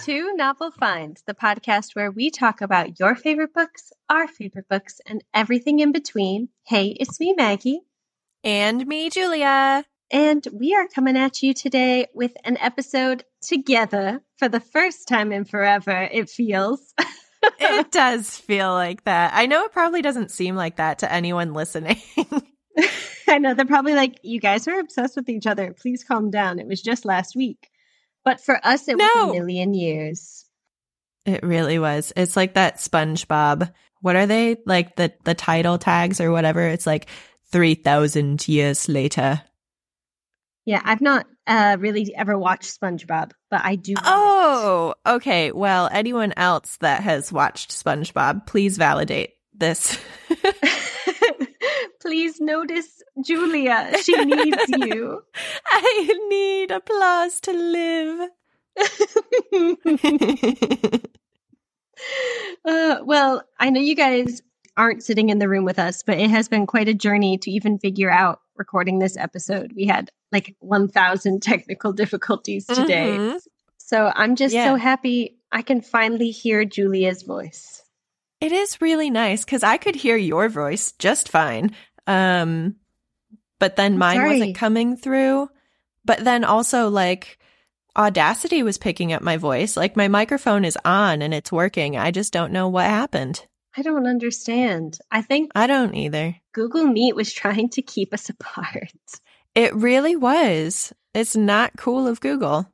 to Novel Friends, the podcast where we talk about your favorite books, our favorite books, and everything in between. Hey, it's me, Maggie. And me, Julia. And we are coming at you today with an episode together for the first time in forever, it feels. it does feel like that. I know it probably doesn't seem like that to anyone listening. I know they're probably like, you guys are obsessed with each other. Please calm down. It was just last week. But for us, it no. was a million years. It really was. It's like that SpongeBob. What are they like the the title tags or whatever? It's like three thousand years later. Yeah, I've not uh, really ever watched SpongeBob, but I do. Oh, okay. Well, anyone else that has watched SpongeBob, please validate this. please notice Julia. She needs you. I need applause to live. uh, well, I know you guys aren't sitting in the room with us, but it has been quite a journey to even figure out recording this episode. We had like 1,000 technical difficulties today. Mm-hmm. So I'm just yeah. so happy I can finally hear Julia's voice. It is really nice because I could hear your voice just fine. Um, but then mine Sorry. wasn't coming through. But then also, like, Audacity was picking up my voice. Like, my microphone is on and it's working. I just don't know what happened. I don't understand. I think I don't either. Google Meet was trying to keep us apart. It really was. It's not cool of Google.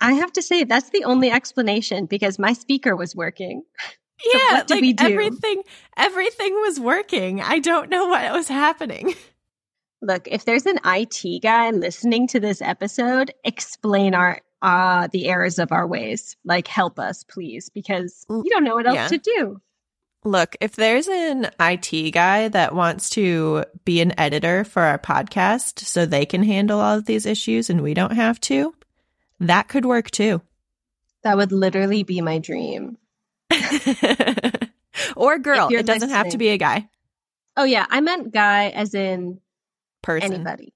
I have to say that's the only explanation because my speaker was working. Yeah, so like everything everything was working. I don't know what was happening. Look, if there's an IT guy listening to this episode, explain our uh the errors of our ways. Like help us, please, because we don't know what else yeah. to do. Look, if there's an IT guy that wants to be an editor for our podcast so they can handle all of these issues and we don't have to, that could work too. That would literally be my dream. or girl. It doesn't listening. have to be a guy. Oh yeah, I meant guy as in person. Anybody.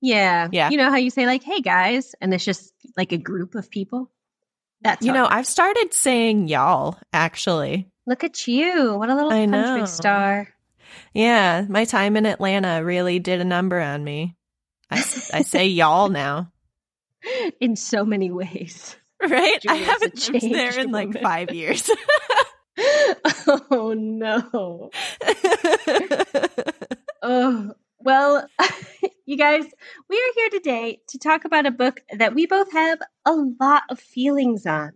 Yeah. Yeah. You know how you say like, "Hey guys," and it's just like a group of people. That's you know, I've started saying y'all. Actually, look at you! What a little I country know. star. Yeah, my time in Atlanta really did a number on me. I, I say y'all now. In so many ways. Right? I haven't been there in like five years. oh no. oh, well, you guys, we are here today to talk about a book that we both have a lot of feelings on.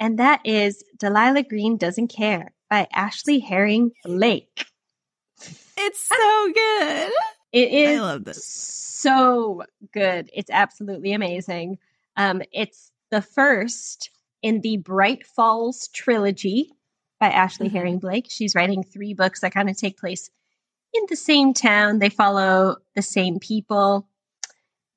And that is Delilah Green Doesn't Care by Ashley Herring Blake. It's so good. It is I love this. so good. It's absolutely amazing. Um, it's the first in the Bright Falls trilogy by Ashley mm-hmm. Herring Blake. She's writing three books that kind of take place in the same town. They follow the same people.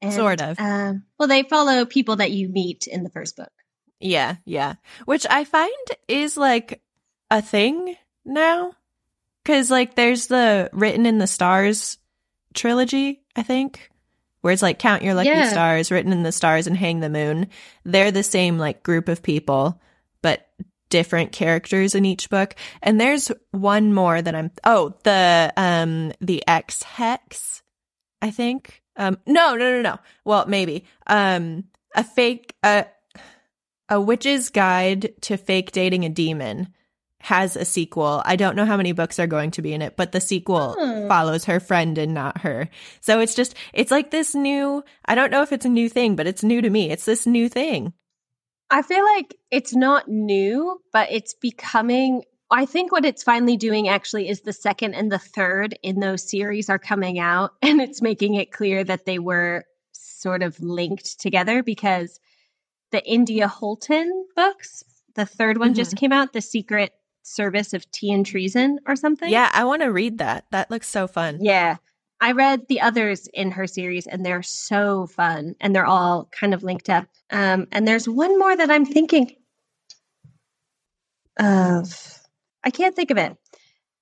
And, sort of. Um, well, they follow people that you meet in the first book. Yeah, yeah. Which I find is like a thing now. Cause like there's the Written in the Stars trilogy, I think where it's like count your lucky yeah. stars written in the stars and hang the moon. They're the same like group of people, but different characters in each book. And there's one more that I'm oh, the um the x Hex, I think. Um no, no, no, no. Well, maybe. Um a fake uh a witch's guide to fake dating a demon has a sequel. I don't know how many books are going to be in it, but the sequel oh. follows her friend and not her. So it's just, it's like this new, I don't know if it's a new thing, but it's new to me. It's this new thing. I feel like it's not new, but it's becoming. I think what it's finally doing actually is the second and the third in those series are coming out, and it's making it clear that they were sort of linked together because the India Holton books, the third one mm-hmm. just came out, The Secret service of tea and treason or something. Yeah, I want to read that. That looks so fun. Yeah. I read the others in her series and they're so fun and they're all kind of linked up. Um, and there's one more that I'm thinking of. I can't think of it.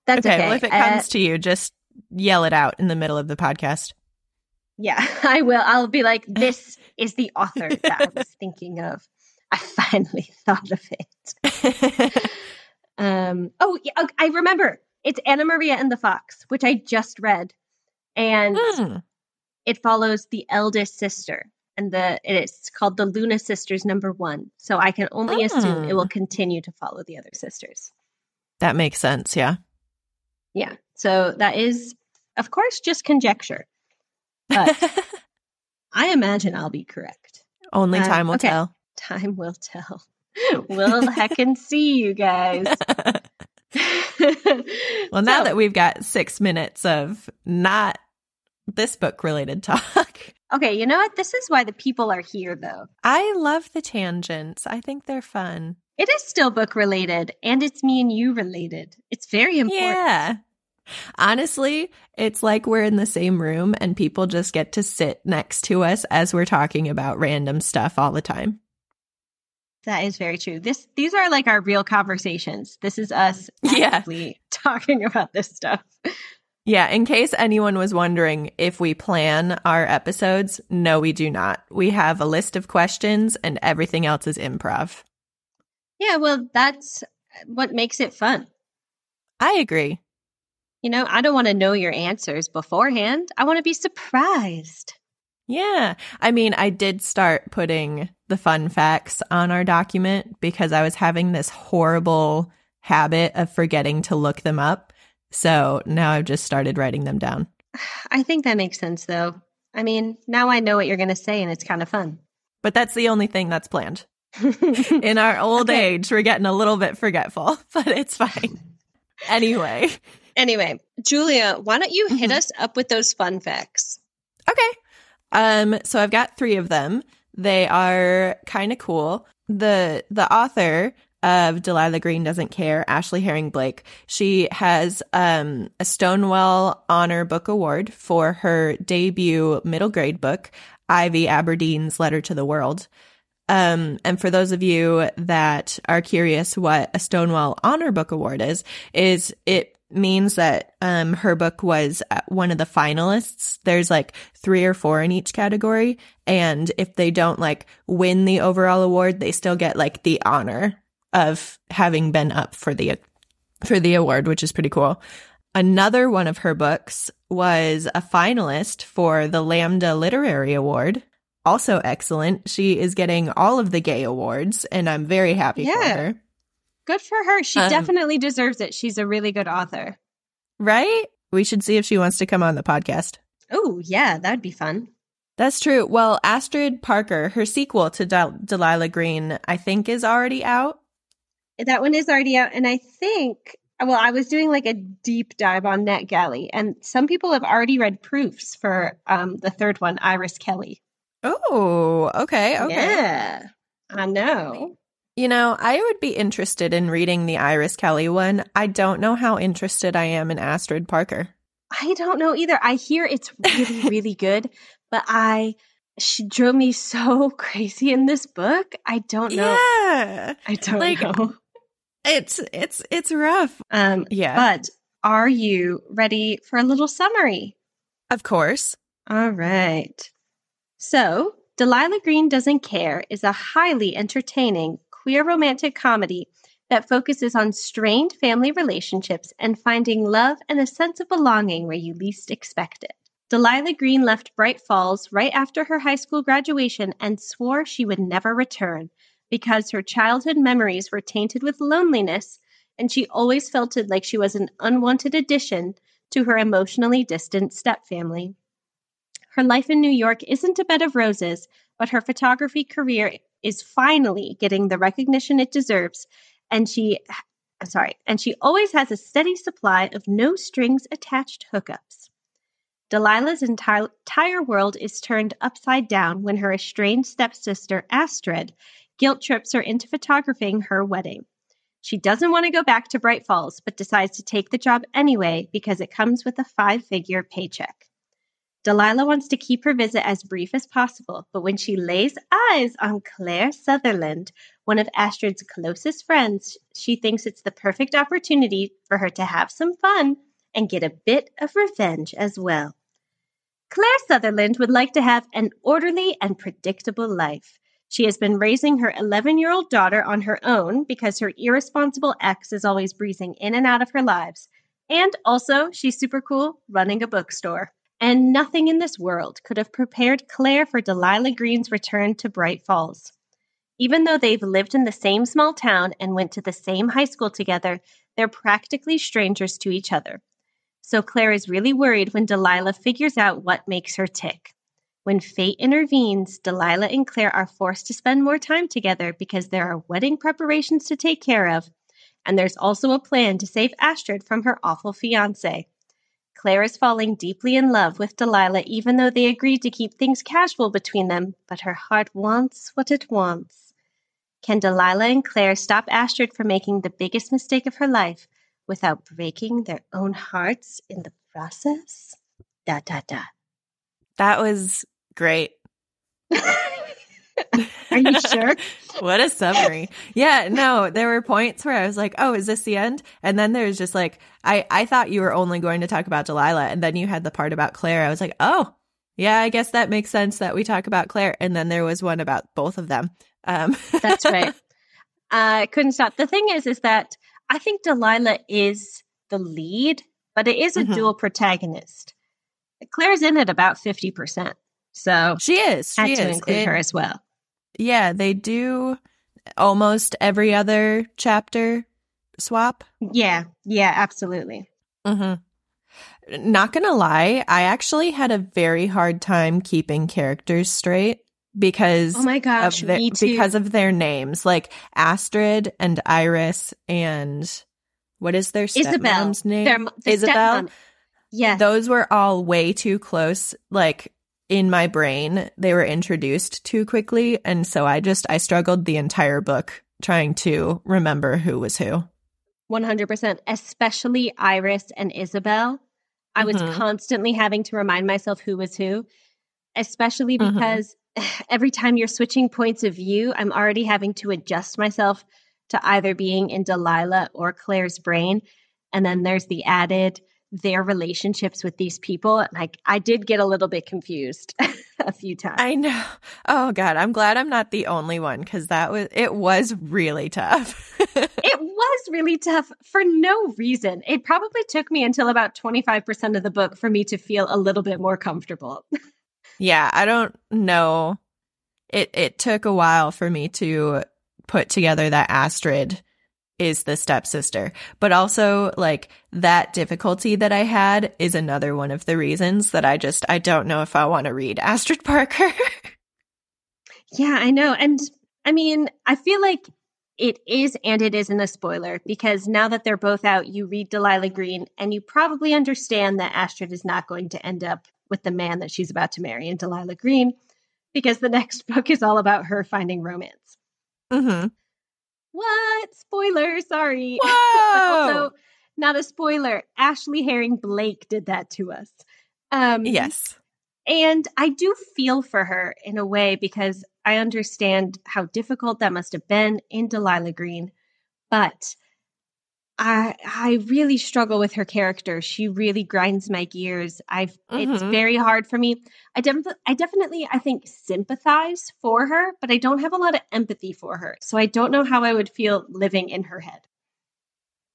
That's okay. okay. Well, if it comes uh, to you, just yell it out in the middle of the podcast. Yeah, I will. I'll be like, this is the author that I was thinking of. I finally thought of it. Um, oh, yeah, I remember. It's Ana María and the Fox, which I just read, and Hmm. it follows the eldest sister, and the it's called the Luna Sisters Number One. So I can only assume it will continue to follow the other sisters. That makes sense. Yeah. Yeah. So that is, of course, just conjecture. But I imagine I'll be correct. Only Um, time will okay. tell. Time will tell. we'll heck and see you guys. Well, now So- that we've got six minutes of not this book related talk, Okay, you know what? This is why the people are here, though. I love the tangents. I think they're fun. It is still book related, and it's me and you related. It's very important. Yeah. Honestly, it's like we're in the same room and people just get to sit next to us as we're talking about random stuff all the time. That is very true. This these are like our real conversations. This is us Yeah. talking about this stuff. Yeah, in case anyone was wondering if we plan our episodes, no, we do not. We have a list of questions and everything else is improv. Yeah, well, that's what makes it fun. I agree. You know, I don't want to know your answers beforehand. I want to be surprised. Yeah. I mean, I did start putting the fun facts on our document because I was having this horrible habit of forgetting to look them up. So now I've just started writing them down. I think that makes sense, though. I mean, now I know what you're going to say, and it's kind of fun. But that's the only thing that's planned. In our old Okay. age, we're getting a little bit forgetful, but it's fine. Anyway. anyway, Julia, why don't you hit Mhm. us up with those fun facts? Okay. Um, so I've got three of them. They are kind of cool. The the author of Delilah Green Doesn't Care, Ashley Herring Blake, she has um a Stonewall Honor Book Award for her debut middle grade book, Ivy Aberdeen's Letter to the World. Um, and for those of you that are curious what a Stonewall Honor Book Award is, is it means that um, her book was uh, one of the finalists. There's like three or four in each category. And if they don't like win the overall award, they still get like the honor of having been up for the for the award, which is pretty cool. Another one of her books was a finalist for the Lambda Literary Award. Also excellent. She is getting all of the gay awards, and I'm very happy for her. Good for her. She Um, definitely deserves it. She's a really good author. Right? We should see if she wants to come on the podcast. Oh, yeah, that'd be fun. That's true. Well, Astrid Parker, her sequel to Del- Delilah Green, I think is already out. That one is already out. And I think, well, I was doing like a deep dive on NetGalley, and some people have already read proofs for um, the third one, Iris Kelly. Oh, okay. Okay. Yeah, I know. You know, I would be interested in reading the Iris Kelly one. I don't know how interested I am in Astrid Parker. I don't know either. I hear it's really, really good, but I, she drove me so crazy in this book. I don't know. Yeah. I don't Like- know. It's it's it's rough. Um, Yeah. but are you ready for a little summary? Of course. All right. So, Delilah Green Doesn't Care is a highly entertaining queer romantic comedy that focuses on strained family relationships and finding love and a sense of belonging where you least expect it. Delilah Green left Bright Falls right after her high school graduation and swore she would never return because her childhood memories were tainted with loneliness and she always felt like she was an unwanted addition to her emotionally distant stepfamily. Her life in New York isn't a bed of roses, but her photography career is finally getting the recognition it deserves, and she I'm sorry, and she always has a steady supply of no strings attached hookups. Delilah's entire, entire world is turned upside down when her estranged stepsister Astrid guilt trips her into photographing her wedding. She doesn't want to go back to Bright Falls, but decides to take the job anyway because it comes with a five figure paycheck. Delilah wants to keep her visit as brief as possible, but when she lays eyes on Claire Sutherland, one of Astrid's closest friends, she thinks it's the perfect opportunity for her to have some fun and get a bit of revenge as well. Claire Sutherland would like to have an orderly and predictable life. She has been raising her 11 year old daughter on her own because her irresponsible ex is always breezing in and out of her lives. And also, she's super cool running a bookstore. And nothing in this world could have prepared Claire for Delilah Green's return to Bright Falls. Even though they've lived in the same small town and went to the same high school together, they're practically strangers to each other. So Claire is really worried when Delilah figures out what makes her tick. When fate intervenes, Delilah and Claire are forced to spend more time together because there are wedding preparations to take care of, and there's also a plan to save Astrid from her awful fiance. Claire is falling deeply in love with Delilah, even though they agreed to keep things casual between them, but her heart wants what it wants. Can Delilah and Claire stop Astrid from making the biggest mistake of her life without breaking their own hearts in the process? Da da da. That was great. Are you sure? what a summary. Yeah, no, there were points where I was like, "Oh, is this the end?" And then there was just like, I I thought you were only going to talk about Delilah, and then you had the part about Claire. I was like, "Oh, yeah, I guess that makes sense that we talk about Claire." And then there was one about both of them. Um, That's right. I uh, couldn't stop. The thing is, is that I think Delilah is the lead, but it is a mm-hmm. dual protagonist. Claire's in it about fifty percent. So she is. She had is. to include it, her as well. Yeah, they do almost every other chapter swap. Yeah, yeah, absolutely. Mm-hmm. Not gonna lie, I actually had a very hard time keeping characters straight because oh my gosh, of their, because of their names, like Astrid and Iris and what is their stepmom's name? Their, the Isabel. Stepmom. Yeah, those were all way too close. Like in my brain they were introduced too quickly and so i just i struggled the entire book trying to remember who was who 100% especially iris and isabel i was mm-hmm. constantly having to remind myself who was who especially mm-hmm. because mm-hmm. every time you're switching points of view i'm already having to adjust myself to either being in delilah or claire's brain and then there's the added their relationships with these people. Like I, I did get a little bit confused a few times. I know. Oh God, I'm glad I'm not the only one because that was it was really tough. it was really tough for no reason. It probably took me until about 25% of the book for me to feel a little bit more comfortable. yeah, I don't know. It it took a while for me to put together that Astrid is the stepsister. But also, like, that difficulty that I had is another one of the reasons that I just, I don't know if I want to read Astrid Parker. yeah, I know. And I mean, I feel like it is and it isn't a spoiler because now that they're both out, you read Delilah Green and you probably understand that Astrid is not going to end up with the man that she's about to marry in Delilah Green because the next book is all about her finding romance. Mm-hmm. What? Spoiler, sorry. also, not a spoiler. Ashley Herring Blake did that to us. Um, yes. And I do feel for her in a way because I understand how difficult that must have been in Delilah Green. But I I really struggle with her character. She really grinds my gears. I mm-hmm. it's very hard for me. I definitely I definitely I think sympathize for her, but I don't have a lot of empathy for her. So I don't know how I would feel living in her head.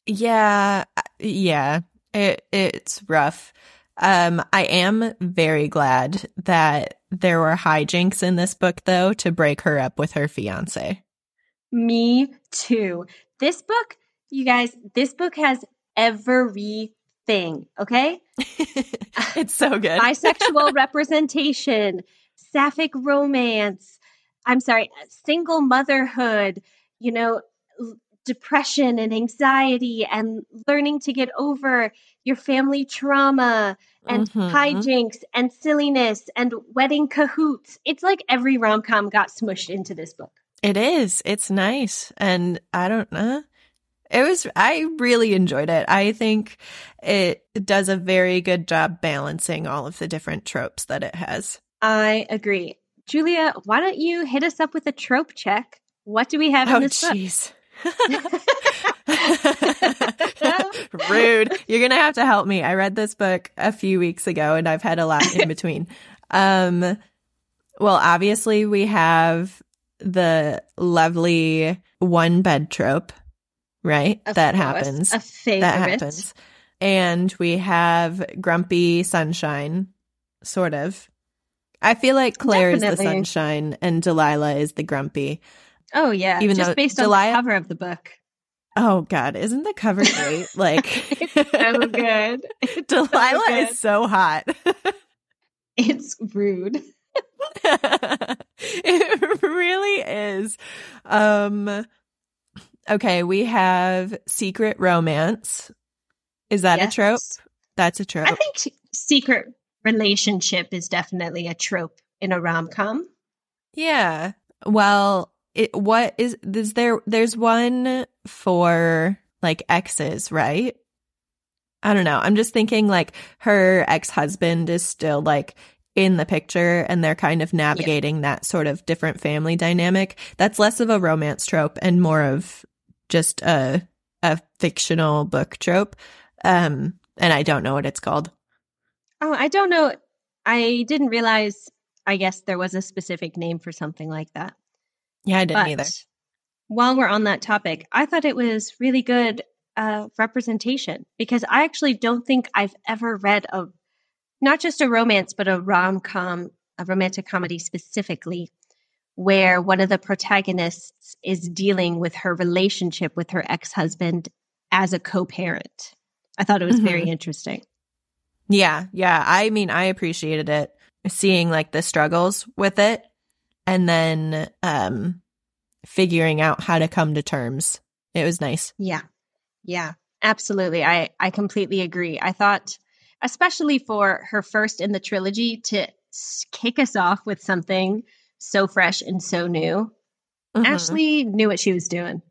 Yeah, uh, yeah. It it's rough. Um I am very glad that there were hijinks in this book though to break her up with her fiance. Me too. This book you guys, this book has everything, okay? it's so good. Bisexual representation, sapphic romance, I'm sorry, single motherhood, you know, depression and anxiety and learning to get over your family trauma and mm-hmm. hijinks and silliness and wedding cahoots. It's like every rom com got smushed into this book. It is. It's nice. And I don't know. It was, I really enjoyed it. I think it does a very good job balancing all of the different tropes that it has. I agree. Julia, why don't you hit us up with a trope check? What do we have oh, in this geez. Rude. You're going to have to help me. I read this book a few weeks ago and I've had a lot in between. Um, well, obviously we have the lovely one bed trope, right? Of that course, happens. A favorite. That happens. And we have grumpy sunshine, sort of. I feel like Claire is the sunshine and Delilah is the grumpy. Oh yeah, Even just though based on the cover of the book. Oh God, isn't the cover great? Like It's so good. It's so Delilah good. is so hot. It's rude. it really is. Um okay, we have secret romance. Is that a trope? That's a trope. I think secret relationship is definitely a trope in a rom com. Yeah. Well, it what is is there there's one for like exes, right? I don't know. I'm just thinking like her ex-husband is still like in the picture and they're kind of navigating that sort of different family dynamic. That's less of a romance trope and more of just a a fictional book trope. Um and I don't know what it's called. Oh, I don't know. I didn't realize. I guess there was a specific name for something like that. Yeah, I didn't But either. while we're on that topic, I thought it was really good uh, representation because I actually don't think I've ever read a, not just a romance, but a rom com, a romantic comedy specifically, where one of the protagonists is dealing with her relationship with her ex husband as a co parent. I thought it was very interesting. Yeah, yeah. I mean, I appreciated it seeing like the struggles with it and then um figuring out how to come to terms. It was nice. Yeah. Yeah. Absolutely. I I completely agree. I thought especially for her first in the trilogy to kick us off with something so fresh and so new. Mhm. Ashley knew what she was doing.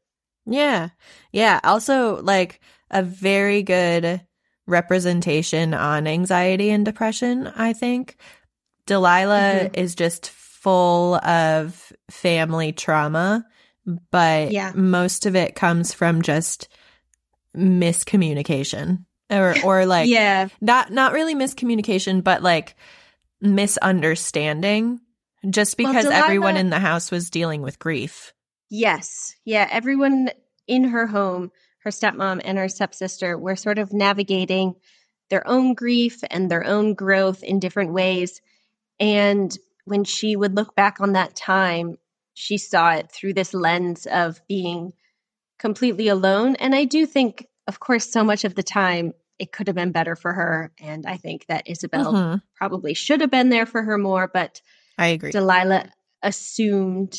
Yeah. Yeah. Also, like a very good representation on anxiety and depression, I think. Delilah Mhm. is just full of family trauma, but Yeah. most of it comes from just miscommunication or or like yeah. not not really miscommunication but like misunderstanding just Well, because everyone in the house was dealing with grief. Yes. Yeah. Everyone in her home, her stepmom and her stepsister, were sort of navigating their own grief and their own growth in different ways. And when she would look back on that time, she saw it through this lens of being completely alone. And I do think, of course, so much of the time it could have been better for her. And I think that Isabel Mhm. probably should have been there for her more, but I agree. Delilah assumed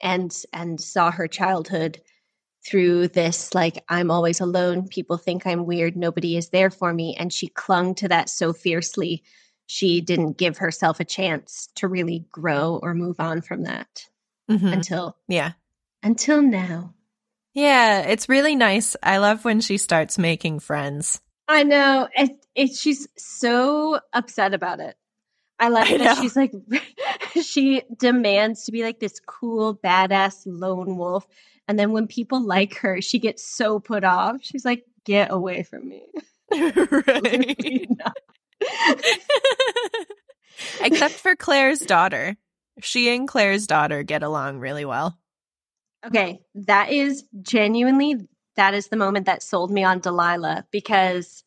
and and saw her childhood through this like I'm always alone, people think I'm weird, nobody is there for me and she clung to that so fiercely. She didn't give herself a chance to really grow or move on from that Mhm. until Yeah. until now. Yeah, it's really nice. I love when she starts making friends. I know. It, it she's so upset about it. I like I that she's like she demands to be like this cool badass lone wolf and then when people like her she gets so put off. She's like get away from me. right. Except for Claire's daughter. She and Claire's daughter get along really well. Okay, that is genuinely that is the moment that sold me on Delilah because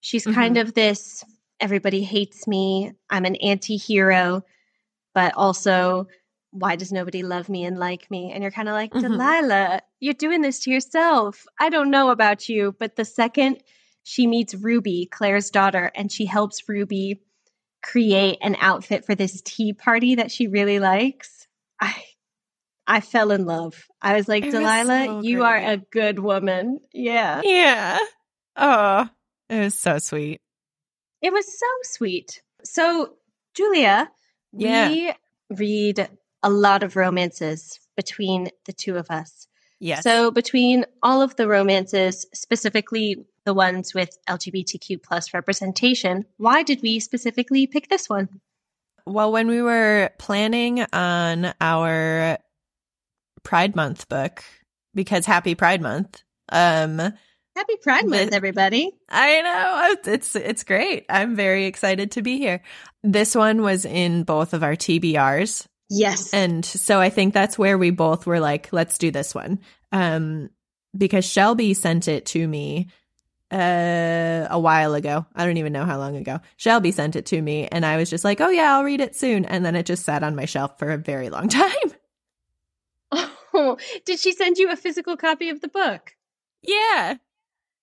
she's kind mm-hmm. of this everybody hates me. I'm an anti-hero, but also why does nobody love me and like me? And you're kind of like, Mhm. Delilah, you're doing this to yourself. I don't know about you, but the second she meets Ruby, Claire's daughter, and she helps Ruby create an outfit for this tea party that she really likes, I I fell in love. I was like, It was Delilah, so you are a good woman. Yeah. Yeah. Oh, it was so sweet. It was so sweet. So, Julia, Yeah. we read a lot of romances between the two of us. Yes. So, between all of the romances, specifically the ones with LGBTQ plus representation, why did we specifically pick this one? Well, when we were planning on our Pride Month book, because Happy Pride Month, um, Happy Pride Month, everybody. I know it's it's great. I'm very excited to be here. This one was in both of our TBRs, Yes. And so I think that's where we both were like, let's do this one. Um, because Shelby sent it to me uh a while ago. I don't even know how long ago. Shelby sent it to me and I was just like, "Oh yeah, I'll read it soon." And then it just sat on my shelf for a very long time. Oh, did she send you a physical copy of the book? Yeah.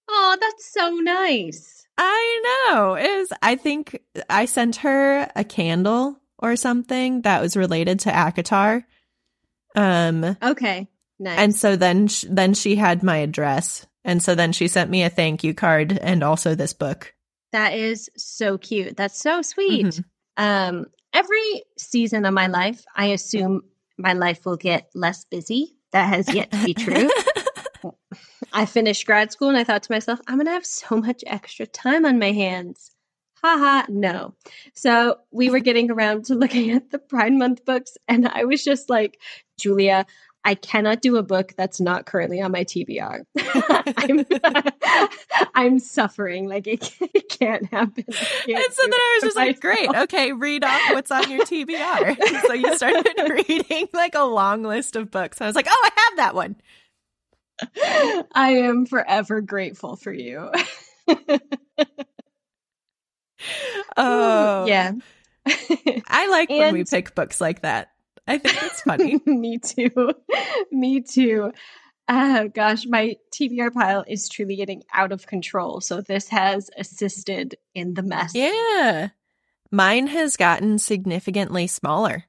Oh, that's so nice. I know. It was I think I sent her a candle or something that was related to ACOTAR. Um Okay. Nice. and so then sh- then she had my address. And so then she sent me a thank you card and also this book. that is so cute. That's so sweet. Mhm. Um, every season of my life, I assume my life will get less busy. That has yet to be true. I finished grad school and I thought to myself, I'm going to have so much extra time on my hands. Haha, no. So we were getting around to looking at the Pride Month books, and I was just like, Julia, I cannot do a book that's not currently on my TBR. I'm, I'm suffering. Like, it, it can't happen. Can't And so then I was just like, great, okay, read off what's on your TBR. so you started reading like a long list of books. I was like, oh, I have that one. I am forever grateful for you. Oh, yeah. I like when we pick books like that. I think it's funny. Me too. Me too. Oh gosh, my TBR pile is truly getting out of control. So this has assisted in the mess. yeah. Mine has gotten significantly smaller.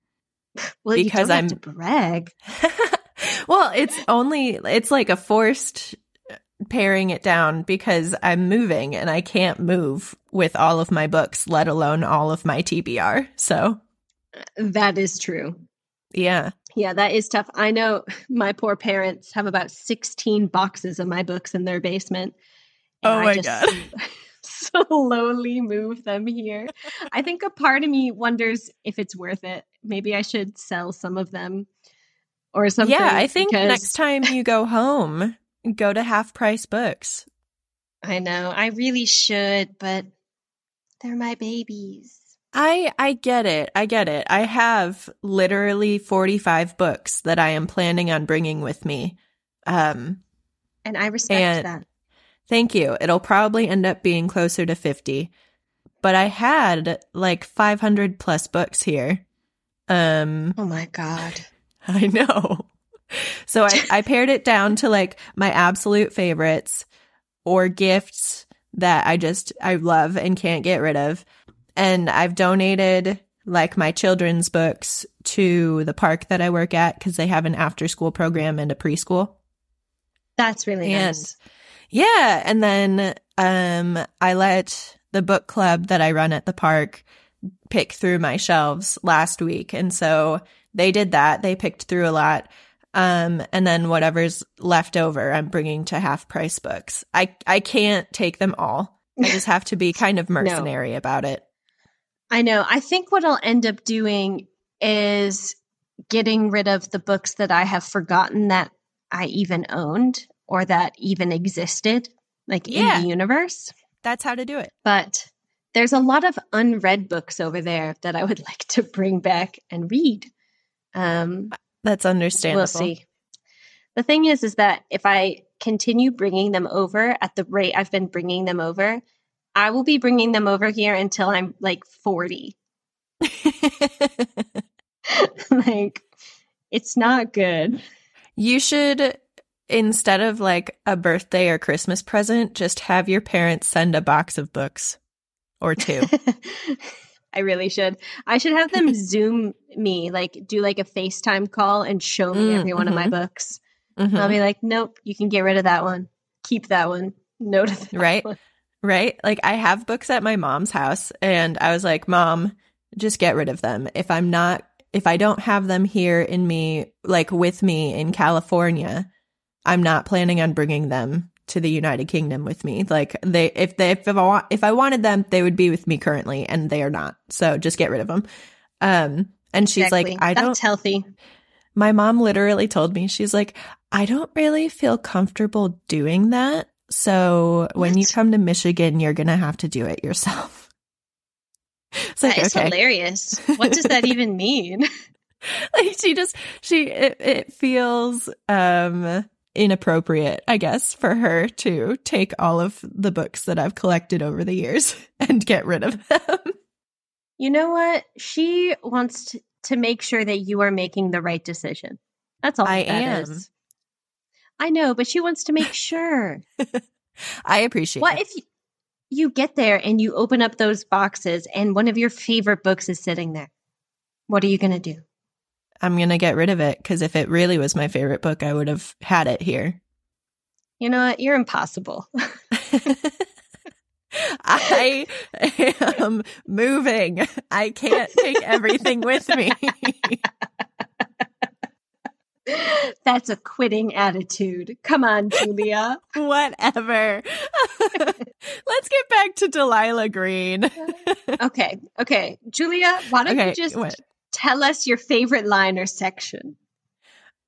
well, because I'm- brag. well, it's only it's like a forced paring it down because I'm moving and I can't move with all of my books, let alone all of my TBR. So, That is true. yeah. Yeah, that is tough. I know my poor parents have about 16 boxes of my books in their basement. and Oh I my just God. Slowly move them here. I think a part of me wonders if it's worth it. Maybe I should sell some of them or something. yeah, I think because- next time you go home, go to half price books. I know. I really should, but they're my babies. I I get it. I get it. I have literally 45 books that I am planning on bringing with me. Um And I respect And- that. Thank you. It'll probably end up being closer to 50. But I had like 500 plus books here. Um, Oh my God. I know. So I, I pared it down to like my absolute favorites or gifts that I just, I love and can't get rid of. And I've donated like my children's books to the park that I work at because they have an after school program and a preschool. That's really And- nice. Yeah, and then um I let the book club that I run at the park pick through my shelves last week. And so they did that. They picked through a lot. Um and then whatever's left over I'm bringing to half price books. I I can't take them all. I just have to be kind of mercenary about it. I know. I think what I'll end up doing is getting rid of the books that I have forgotten that I even owned or that even existed, like Yeah. in the universe. That's how to do it. But there's a lot of unread books over there that I would like to bring back and read. Um, That's understandable. we'll see. The thing is, is that if I continue bringing them over at the rate I've been bringing them over, I will be bringing them over here until I'm like 40. like, it's not good. you should instead of like a birthday or Christmas present, just have your parents send a box of books or two. I really should. I should have them Zoom me, like do like a FaceTime call and show me Mm, every one of my mhm. books. Mhm. I'll be like, nope, you can get rid of that one. Keep that one. Note that Right. one. Right? Like I have books at my mom's house and I was like, "Mom, just get rid of them. If I'm not if I don't have them here in me like with me in California, I'm not planning on bringing them to the United Kingdom with me. Like they if they if I want if I wanted them, they would be with me currently and they are not. So just get rid of them." Um and she's Exactly. like, "I That's don't healthy. my mom literally told me, she's like, I don't really feel comfortable doing that. So when you come to Michigan, you're going to have to do it yourself. It's like, That is okay. hilarious. What does that even mean? like she just she it, it feels um inappropriate, I guess, for her to take all of the books that I've collected over the years and get rid of them. You know what? She wants to, to make sure that you are making the right decision. That's all I that am. is. I know, but she wants to make sure. I appreciate what it. if you, you get there and you open up those boxes and one of your favorite books is sitting there? What are you going to do? I'm going to get rid of it because if it really was my favorite book, I would have had it here. You know what? You're impossible. I am moving. I can't take everything with me. That's a quitting attitude. Come on, Julia. Whatever. Let's get back to Delilah Green. okay, okay. Julia, why don't Okay, you just what? Tell us your favorite line or section?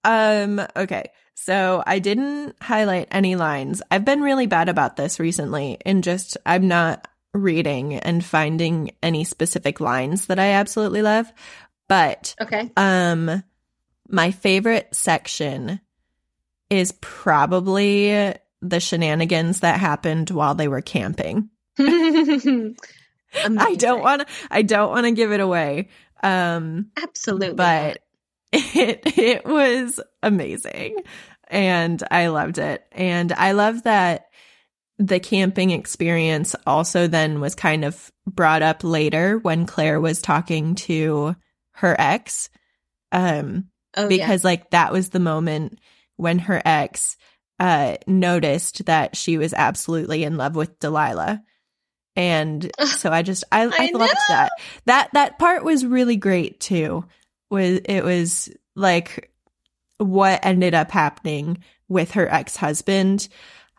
Um, okay. So I didn't highlight any lines. I've been really bad about this recently and just I'm not reading and finding any specific lines that I absolutely love. But Okay. um my favorite section is probably the shenanigans that happened while they were camping. I don't want to I don't want to give it away. Um Absolutely. but it it was amazing and I loved it. And I love that the camping experience also then was kind of brought up later when Claire was talking to her ex. Um oh, yeah. because like that was the moment when her ex uh noticed that she was absolutely in love with Delilah. And so I just I, I, I loved know. that. That that part was really great too. Was it was like what ended up happening with her ex-husband.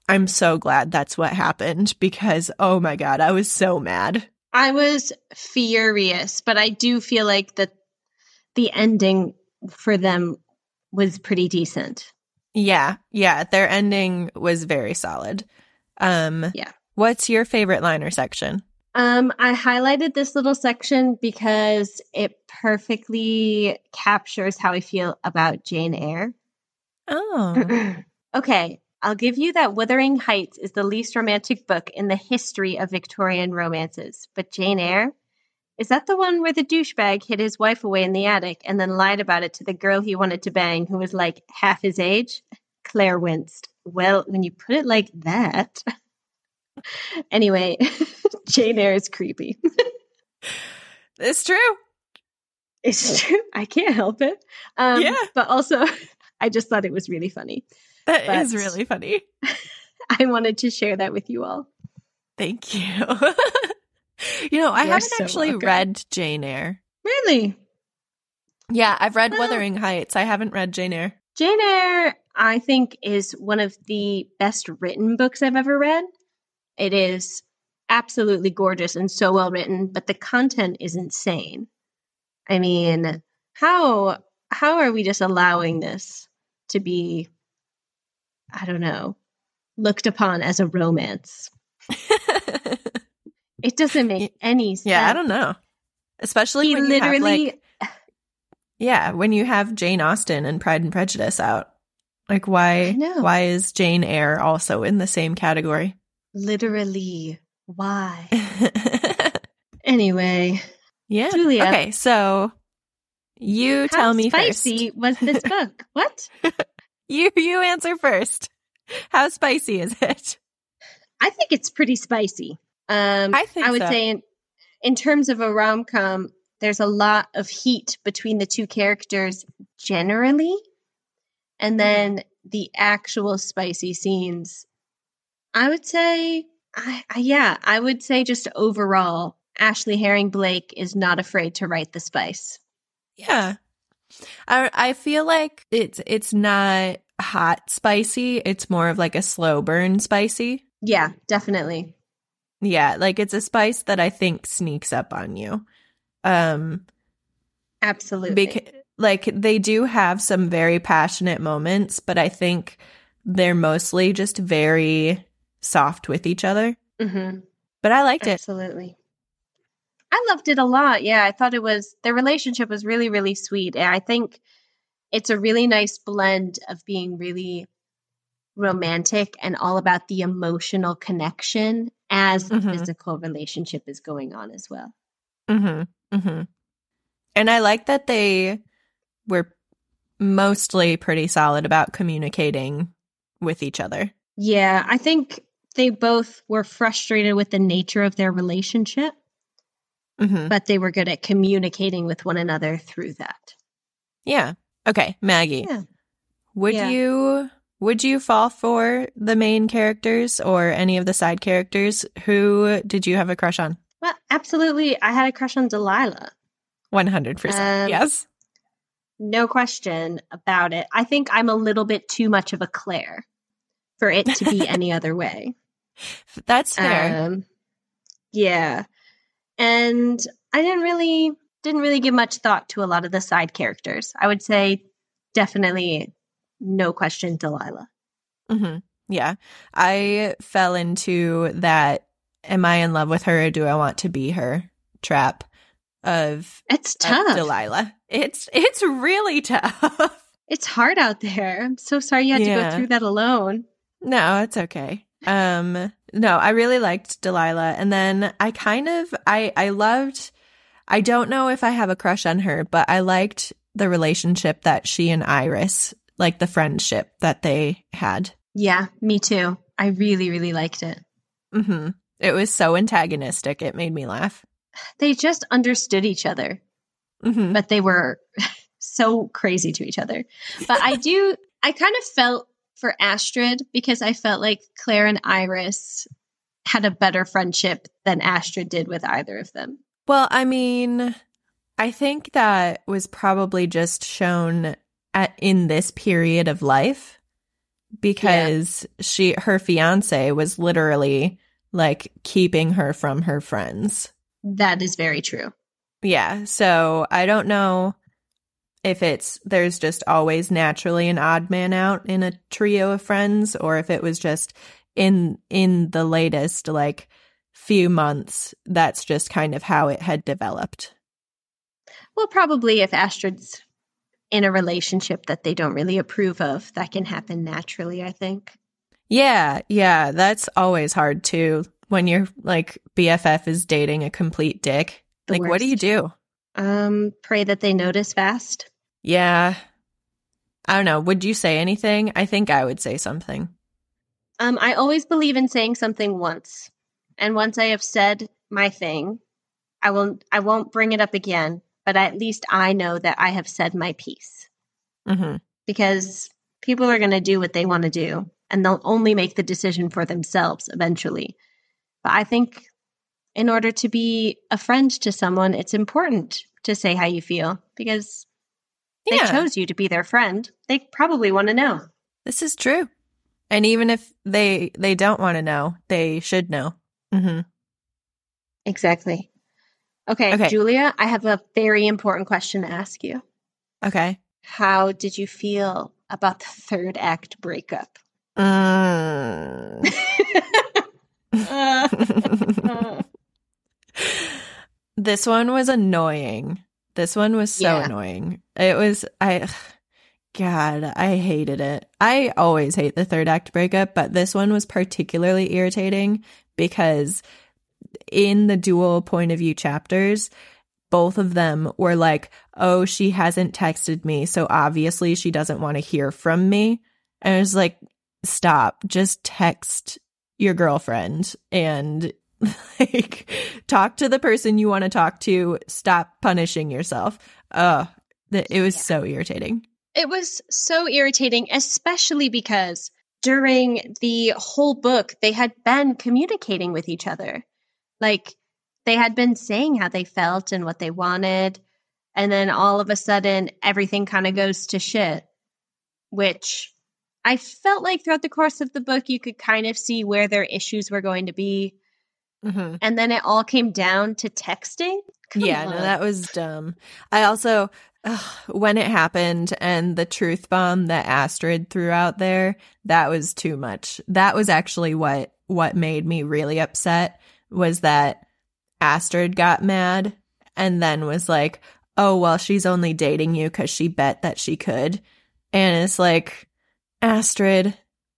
I'm so glad that's what happened because oh my god, I was so mad. I was furious, but I do feel like that the ending for them was pretty decent. Yeah, yeah, their ending was very solid. Um Yeah. What's your favorite liner section? Um, I highlighted this little section because it perfectly captures how I feel about Jane Eyre. Oh. okay, I'll give you that Wuthering Heights is the least romantic book in the history of Victorian romances. But Jane Eyre? Is that the one where the douchebag hid his wife away in the attic and then lied about it to the girl he wanted to bang who was like half his age? Claire winced. Well, when you put it like that. anyway, Jane Eyre is creepy. It's true. It's true. I can't help it. Um, Yeah. But also, I just thought it was really funny. That is But- really funny. I wanted to share that with you all. Thank you. you know, I You're haven't so actually welcome. read Jane Eyre. Really? Yeah, I've read Oh. Wuthering Heights. I haven't read Jane Eyre. Jane Eyre, I think, is one of the best written books I've ever read. It is absolutely gorgeous and so well written, but the content is insane. I mean, how how are we just allowing this to be I don't know, looked upon as a romance? It doesn't make any sense. yeah, I don't know. Especially He when you have, literally like, yeah, when you have Jane Austen and Pride and Prejudice out. Like why why is Jane Eyre also in the same category? Literally why? Anyway, yeah. Julia. Okay, so you tell how me spicy first. was this book? what? You you answer first. How spicy is it? I think it's pretty spicy. Um, I think I would so. say in, in terms of a rom com, there's a lot of heat between the two characters generally, and then the actual spicy scenes. I would say, I, I yeah, I would say just overall, Ashley Herring Blake is not afraid to write the spice. Yeah. I I feel like it's it's not hot spicy, it's more of like a slow burn spicy. Yeah, definitely. Yeah, like it's a spice that I think sneaks up on you. Um Absolutely. because like they do have some very passionate moments, but I think they're mostly just very soft with each other. hmm But I liked it. Absolutely. I loved it a lot. Yeah, I thought it was their relationship was really, really sweet. And I think it's a really nice blend of being really romantic and all about the emotional connection as the Mhm. physical relationship is going on as well. Mm-hmm. Mm-hmm. And I like that they were mostly pretty solid about communicating with each other. Yeah, I think they both were frustrated with the nature of their relationship, Mm-hmm. but they were good at communicating with one another through that. Yeah. Okay, Maggie. Yeah. Would Yeah. you would you fall for the main characters or any of the side characters? Who did you have a crush on? Well, absolutely. I had a crush on Delilah. One hundred percent. Um, Yes. No question about it. I think I'm a little bit too much of a Claire for it to be any other way. That's fair. Um, yeah, and I didn't really didn't really give much thought to a lot of the side characters. I would say definitely, no question, Delilah. hmm Yeah. I fell into that am I in love with her or do I want to be her trap of, It's of tough. Delilah. It's it's really tough. It's hard out there. I'm so sorry you had to go through that alone. no, it's okay. Um no, I really liked Delilah and then I kind of I I loved I don't know if I have a crush on her, but I liked the relationship that she and Iris, like the friendship that they had. Yeah, me too. I really, really liked it. Mhm. It was so antagonistic. It made me laugh. They just understood each other. Mhm. but they were so crazy to each other. But I do, I kind of felt for Astrid because I felt like Claire and Iris had a better friendship than Astrid did with either of them. Well, I mean, I think that was probably just shown at in this period of life because she her fiance was literally like keeping her from her friends. That is very true. Yeah, so I don't know if it's there's just always naturally an odd man out in a trio of friends or if it was just in in the latest like few months that's just kind of how it had developed. Well, probably if Astrid's in a relationship that they don't really approve of, that can happen naturally, I think. Yeah, yeah, that's always hard too when your like BFF is dating a complete dick. The like what do you do? Um, pray that they notice fast. Yeah. I don't know. Would you say anything? I think I would say something. Um, I always believe in saying something once. And once I have said my thing, I will I won't bring it up again, but at least I know that I have said my piece. hmm Because people are going to do what they want to do, and they'll only make the decision for themselves eventually. But I think in order to be a friend to someone, it's important to say how you feel because they chose you to be their friend. They probably want to know. This is true. And even if they they don't want to know, they should know. Mm-hmm. Exactly. Okay, Okay. Julia, I have a very important question to ask you. Okay. How did you feel about the third act breakup? Mm. Uh, this one was annoying. This one was so Yeah. annoying. It was I God, I hated it. I always hate the third act breakup, but this one was particularly irritating because in the dual point of view chapters, both of them were like, "Oh, she hasn't texted me, so obviously she doesn't want to hear from me." And I was like, "Stop. Just text your girlfriend and like talk to the person you want to talk to. Stop punishing yourself." Uh, th- it was Yeah. so irritating. it was so irritating, especially because during the whole book, they had been communicating with each other. Like they had been saying how they felt and what they wanted. And then all of a sudden, everything kind of goes to shit, which I felt like throughout the course of the book, you could kind of see where their issues were going to be. Mm-hmm. And then it all came down to texting. Come yeah, no, that was dumb. I also, ugh, when it happened and the truth bomb that Astrid threw out there, that was too much. That was actually what what made me really upset was that Astrid got mad and then was like, oh, well, she's only dating you because she bet that she could. And it's like, Astrid,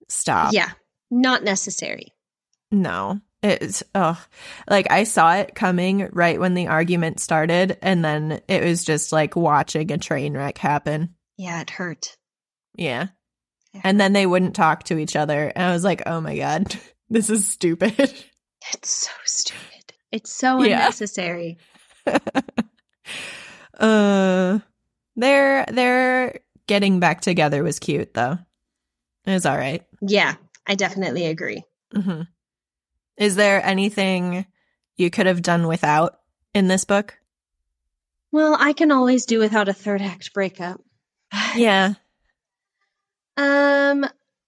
stop. Yeah, not necessary. No. It's oh like I saw it coming right when the argument started and then it was just like watching a train wreck happen. Yeah, it hurt. Yeah. Yeah. And then they wouldn't talk to each other. And I was like, oh my God, this is stupid. It's so stupid. It's so Yeah. unnecessary. uh their their getting back together was cute though. It was all right. Yeah, I definitely agree. hmm Is there anything you could have done without in this book? Well, I can always do without a third act breakup. Yeah. Um,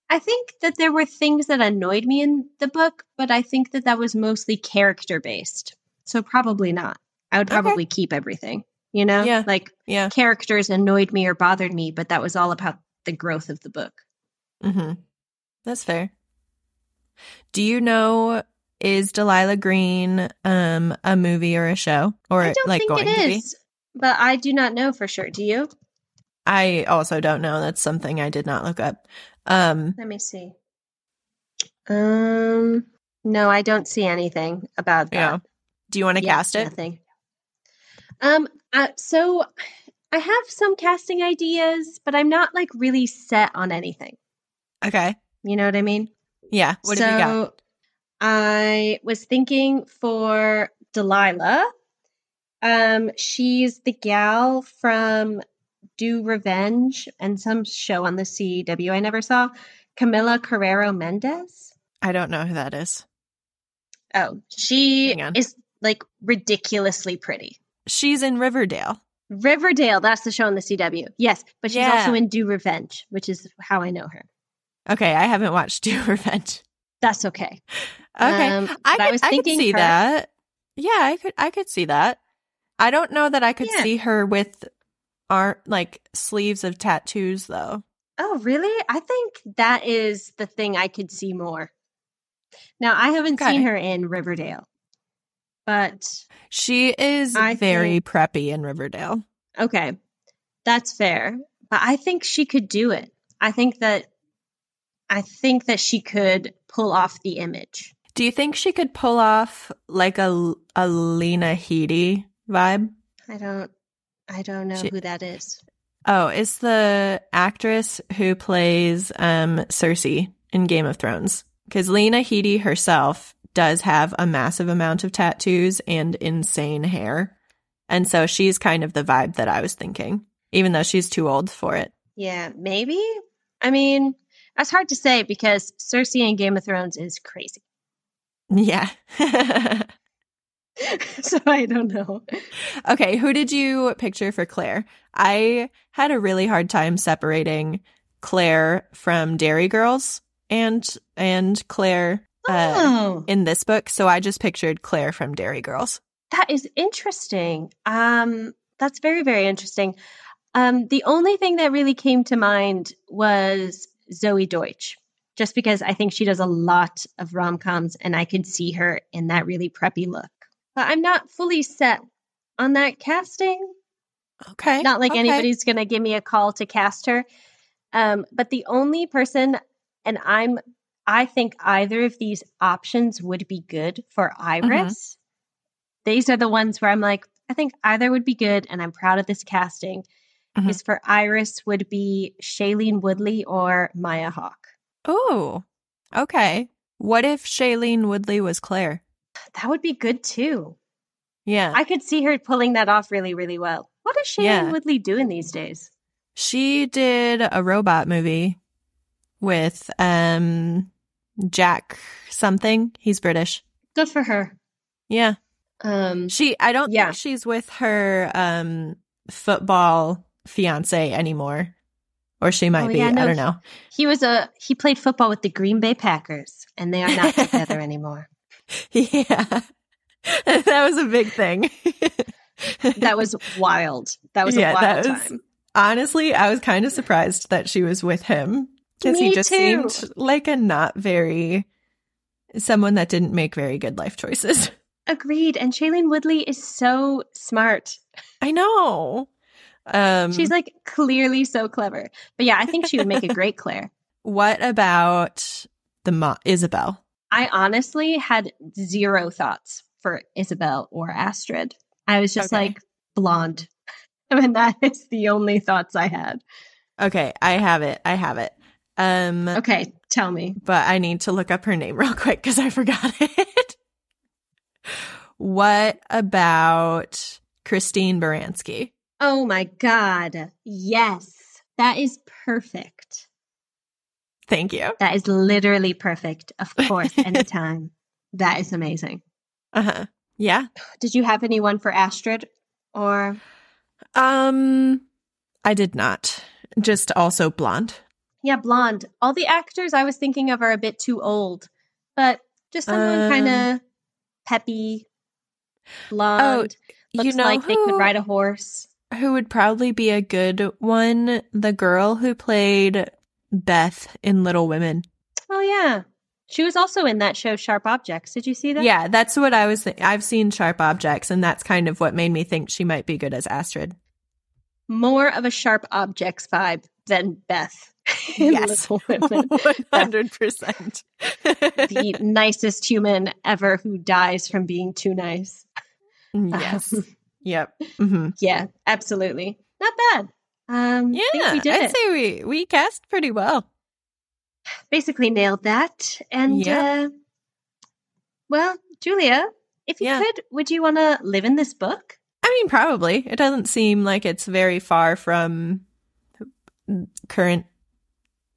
I think that there were things that annoyed me in the book, but I think that that was mostly character based. So probably not. I would Okay. probably keep everything. You know, Yeah. like Yeah. characters annoyed me or bothered me, but that was all about the growth of the book. hmm That's fair. Do you know is Delilah Green um a movie or a show or I don't like think it be? but I do not know for sure. Do you? I also don't know. That's something I did not look up. Um Let me see. Um, no, I don't see anything about that. yeah. Do you want to Yeah, cast it? Nothing. Um. Uh, so I have some casting ideas, but I'm not like really set on anything. Okay. You know what I mean? Yeah. What so have you got? I was thinking for Delilah. Um, she's the gal from Do Revenge and some show on the CW I never saw. Camila Carraro Mendes. I don't know who that is. Oh, she is like ridiculously pretty. She's in Riverdale. Riverdale, that's the show on the CW. Yes, but she's Yeah. also in Do Revenge, which is how I know her. Okay, I haven't watched Do Revenge. That's okay. Okay. Um, I but I could, was I could thinking see her- that. Yeah, I could I could see that. I don't know that I could Yeah. see her with aren't like sleeves of tattoos though. Oh, really? I think that is the thing I could see more. Now, I haven't Okay. seen her in Riverdale, but She is I very think- preppy in Riverdale. okay, that's fair. But I think she could do it. I think that I think that she could pull off the image. Do you think she could pull off like a a Lena Headey vibe? I don't I don't know She- who that is. Oh, it's the actress who plays um Cersei in Game of Thrones. Because Lena Headey herself does have a massive amount of tattoos and insane hair. And so she's kind of the vibe that I was thinking, even though she's too old for it. Yeah, maybe. I mean, that's hard to say because Cersei in Game of Thrones is crazy. Yeah. so I don't know. okay, who did you picture for Claire? I had a really hard time separating Claire from Derry Girls and and Claire uh, oh, in this book, so I just pictured Claire from Derry Girls. that is interesting. Um, that's very very interesting. Um, the only thing that really came to mind was Zoey Deutch, just because I think she does a lot of rom coms, and I could see her in that really preppy look. But I'm not fully set on that casting. Okay. not like okay. anybody's going to give me a call to cast her. Um, but the only person, and I'm, I think either of these options would be good for Iris. These are the ones where I'm like, I think either would be good, and I'm proud of this casting. Mhm. Is for Iris would be Shailene Woodley or Maya Hawke. Oh, okay. What if Shailene Woodley was Claire? That would be good too. Yeah. I could see her pulling that off really, really well. What is Shailene Yeah. Woodley doing these days? she did a robot movie with um Jack something. He's British. Good for her. Yeah. Um, She I don't Yeah. think she's with her um football fiance anymore. Or she might Oh, be. yeah, no, I don't know. He was a he played football with the Green Bay Packers, and they are not together anymore. Yeah. that was a big thing. That was wild. That was Yeah, a wild that was- time. honestly, I was kind of surprised that she was with him because he just too. seemed like a not very someone that didn't make very good life choices. Agreed. And Shailene Woodley is so smart. I know. Um, She's like clearly so clever. But yeah, I think she would make a great Claire. what about the mo- Isabel? I honestly had zero thoughts for Isabel or Astrid. I was just Okay. like blonde. I mean, that is the only thoughts I had. Okay, I have it. I have it. Um, Okay, tell me. but I need to look up her name real quick because I forgot it. what about Christine Baranski? Oh my God. Yes. That is perfect. Thank you. That is literally perfect. Of course, anytime. that is amazing. Uh huh. Yeah. Did you have anyone for Astrid or Um, I did not. Just also blonde. yeah, blonde? All the actors I was thinking of are a bit too old, but just someone Um, kind of peppy, blonde. looks you know like they could ride a horse. Who would probably be a good one? The girl who played Beth in Little Women. Oh yeah, she was also in that show Sharp Objects. Did you see that? Yeah, that's what I was. Th- I've seen Sharp Objects, and that's kind of what made me think she might be good as Astrid. more of a Sharp Objects vibe than Beth. Yes. One hundred percent. the nicest human ever who dies from being too nice. Yes. Um, Yep. hmm yeah, absolutely. Not bad. Um, Yeah, we did I'd it. say we we cast pretty well. Basically nailed that. And Yeah. uh, well, Julia, if you Yeah. could, would you want to live in this book? I mean, probably. It doesn't seem like it's very far from current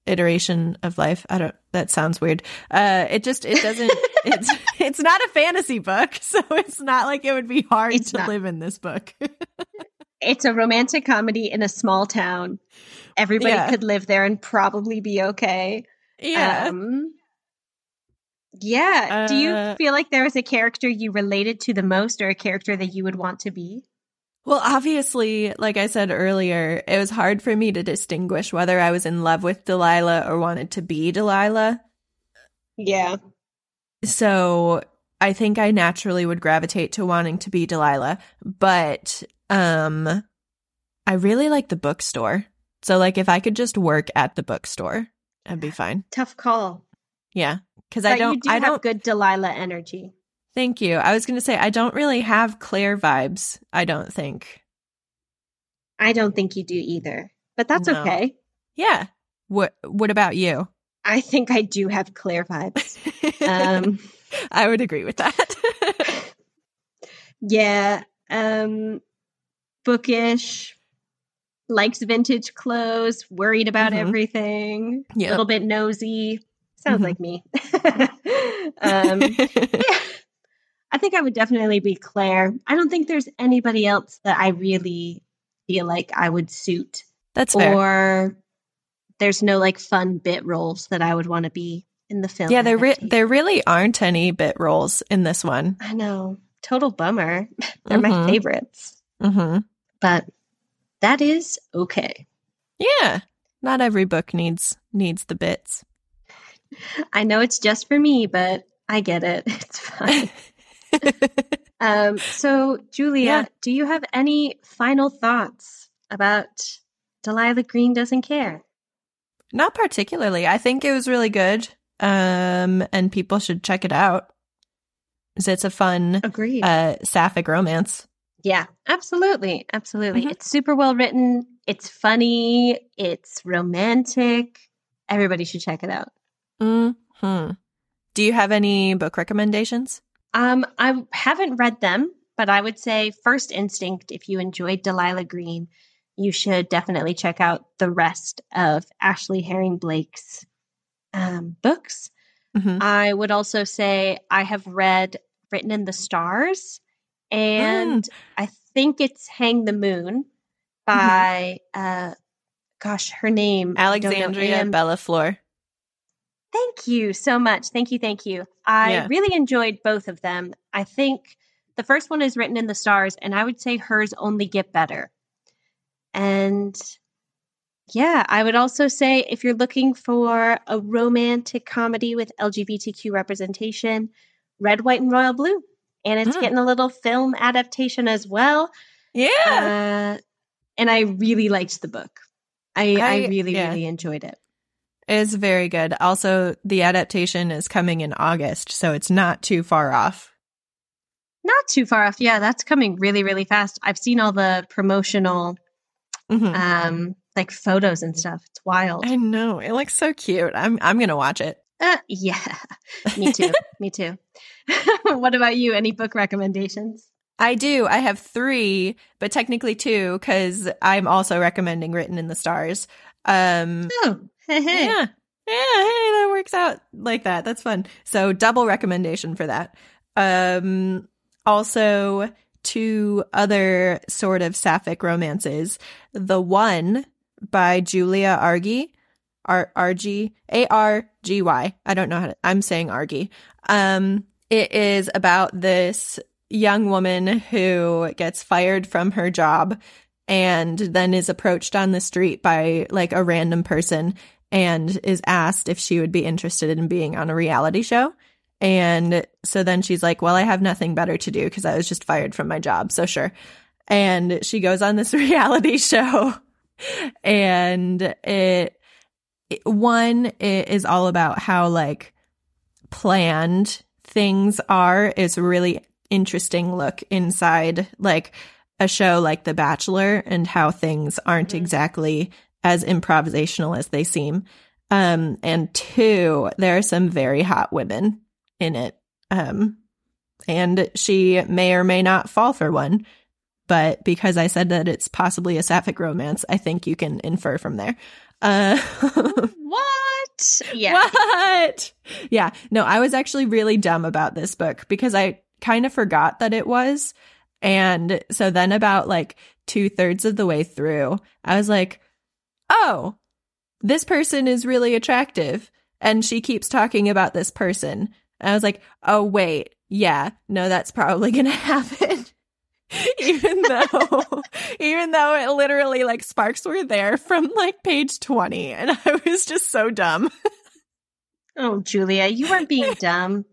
iteration of life. I don't. That sounds weird. Uh, it just it doesn't. it's it's not a fantasy book, so it's not like it would be hard It's to not. live in this book. It's a romantic comedy in a small town. Everybody Yeah. could live there and probably be okay. yeah. Um, yeah. Do you Uh, feel like there was a character you related to the most or a character that you would want to be? Well, obviously, like I said earlier, it was hard for me to distinguish whether I was in love with Delilah or wanted to be Delilah. Yeah. So I think I naturally would gravitate to wanting to be Delilah, but um I really like the bookstore. So like if I could just work at the bookstore, I'd be fine. Tough call. Yeah. Cuz I don't do I have don't good Delilah energy. Thank you. I was going to say I don't really have Claire vibes, I don't think. I don't think you do either, but that's No. okay. Yeah. What what about you? I think I do have Claire vibes. Um, I would agree with that. yeah. Um, bookish, likes vintage clothes, worried about Mhm. everything, a Yep. little bit nosy. Sounds Mhm. like me. um, yeah. I think I would definitely be Claire. I don't think there's anybody else that I really feel like I would suit. That's fair. Or there's no like fun bit roles that I would want to be in the film. yeah, there re- there really aren't any bit roles in this one. I know. Total bummer. They're my Mhm. favorites. Mhm. But that is okay. Yeah. Not every book needs needs the bits. I know it's just for me, but I get it. It's fine. um, so, Julia, Yeah. do you have any final thoughts about Delilah Green Doesn't Care? Not particularly. I think it was really good. Um and people should check it out. It's a fun Agreed. uh sapphic romance. yeah, absolutely. Absolutely. Mhm. It's super well written. It's funny. It's romantic. Everybody should check it out. Hmm. Do you have any book recommendations? Um, I haven't read them, but I would say First Instinct, if you enjoyed Delilah Green, you should definitely check out the rest of Ashley Herring Blake's um, books. Mhm. I would also say I have read Written in the Stars, and I think it's Hang the Moon by, uh, gosh, her name Alexandria AM Bellefleur. Thank you so much. Thank you. Thank you. I Yeah. really enjoyed both of them. I think the first one is written in the stars, and I would say hers only get better. And yeah, I would also say if you're looking for a romantic comedy with LGBTQ representation, Red, White, and Royal Blue. and it's Mm. getting a little film adaptation as well. Yeah. Uh, and I really liked the book. I, I, I- really, yeah. really enjoyed it. It's very good. Also, the adaptation is coming in August, so it's not too far off. Not too far off. Yeah, that's coming really, really fast. I've seen all the promotional Mhm. um like photos and stuff. It's wild. I know. It looks so cute. I'm I'm going to watch it. Uh, yeah, me too. me too. what about you? Any book recommendations? I do. I have 3, but technically 2 cuz I'm also recommending Written in the Stars. Um Oh, hey, hey. Yeah. Yeah, hey, that works out like that. That's fun. So double recommendation for that. Um also two other sort of sapphic romances. The one by Julia Argy. R R G A R G Y. I don't know how to I'm saying Argy. Um it is about this young woman who gets fired from her job and then is approached on the street by like a random person and is asked if she would be interested in being on a reality show. And so then she's like, Well, I have nothing better to do because I was just fired from my job. So sure. And she goes on this reality show. And it, it- one it is all about how like planned things are It's a really interesting look inside like a show like The Bachelor and how things aren't Mhm. exactly as improvisational as they seem. Um, and two, there are some very hot women in it. Um, and she may or may not fall for one. But because I said that it's possibly a sapphic romance, I think you can infer from there. Uh, What? Yeah. what? Yeah. No, I was actually really dumb about this book because I kind of forgot that it was. And so then about like two thirds of the way through, I was like, oh, this person is really attractive. And she keeps talking about this person. And I was like, oh, wait. Yeah. No, that's probably going to happen. even though even though it literally like sparks were there from like page 20 and i was just so dumb Oh, Julia, you weren't being dumb.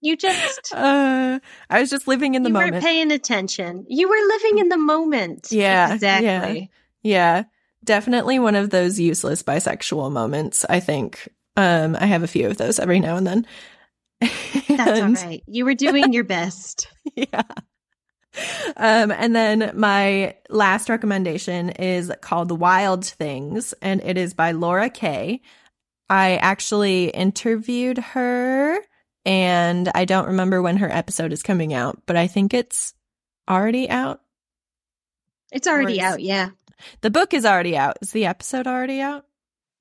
You just uh i was just living in the you moment weren't paying attention. You were living in the moment. Yeah, exactly. yeah definitely one of those useless bisexual moments i think um i have a few of those every now and then That's all And- right. You were doing your best. yeah. Um, and then my last recommendation is called Wild Things, and it is by Laura Kay. I actually interviewed her, and I don't remember when her episode is coming out, but I think it's already out. It's already Words. out. Yeah. The book is already out. Is the episode already out?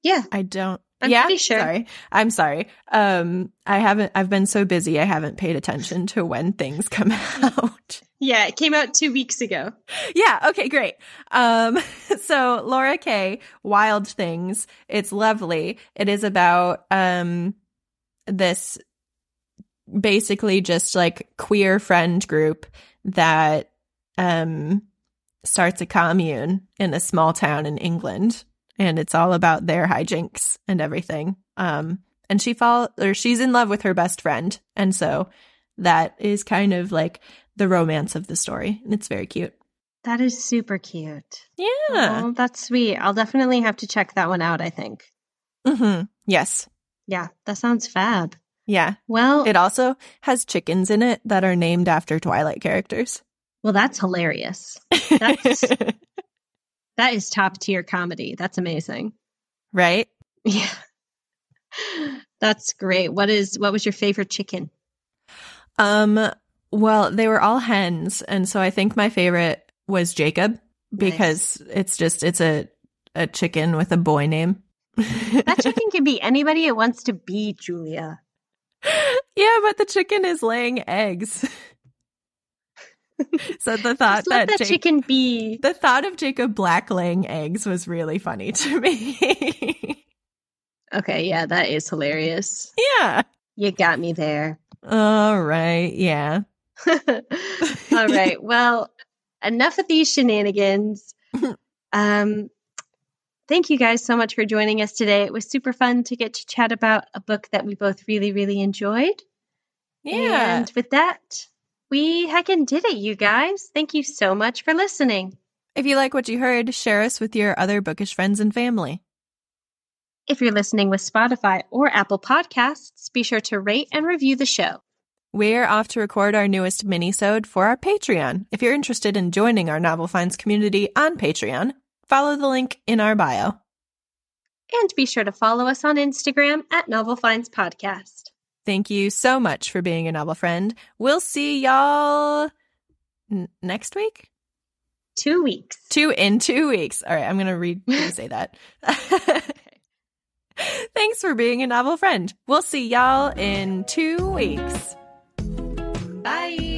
Yeah. I don't. I'm yeah, pretty sure. Sorry, I'm sorry. Um, I haven't. I've been so busy. I haven't paid attention to when things come out. Yeah. It came out two weeks ago. yeah. Okay. Great. Um, so Laura Kay, Wild Things. It's lovely. It is about um this basically just like queer friend group that um starts a commune in a small town in England and it's all about their hijinks and everything. Um and she fall or she's in love with her best friend and so that is kind of like the romance of the story and it's very cute. That is super cute. Yeah. Oh, that's sweet. I'll definitely have to check that one out, I think. Mhm. Yes. Yeah. That sounds fab. Yeah. Well, It also has chickens in it that are named after Twilight characters. Well, that's hilarious. That's- That is top tier comedy. That's amazing. right? Yeah. That's great. What is what was your favorite chicken? Um well, they were all hens and so I think my favorite was Jacob because it's just it's a a chicken with a boy name. That chicken can be anybody it wants to be, Julia. yeah, but the chicken is laying eggs. so the thought that, that Jac- chicken be. the thought of Jacob Black laying eggs was really funny to me. Okay, yeah, that is hilarious. yeah. You got me there. All right. Yeah. All right. Well, enough of these shenanigans. Um, thank you guys so much for joining us today. It was super fun to get to chat about a book that we both really, really enjoyed. Yeah. And with that, We heckin' did it, you guys. Thank you so much for listening. If you like what you heard, share us with your other bookish friends and family. If you're listening with Spotify or Apple Podcasts, be sure to rate and review the show. We're off to record our newest mini-sode for our Patreon. If you're interested in joining our Novel Friends community on Patreon, follow the link in our bio. And be sure to follow us on Instagram at Novel Friends Podcast. Thank you so much for being a novel friend. We'll see y'all n- next week. Two weeks. Two in two weeks. All right, I'm gonna read say that. Thanks for being a novel friend. We'll see y'all in two weeks. Bye.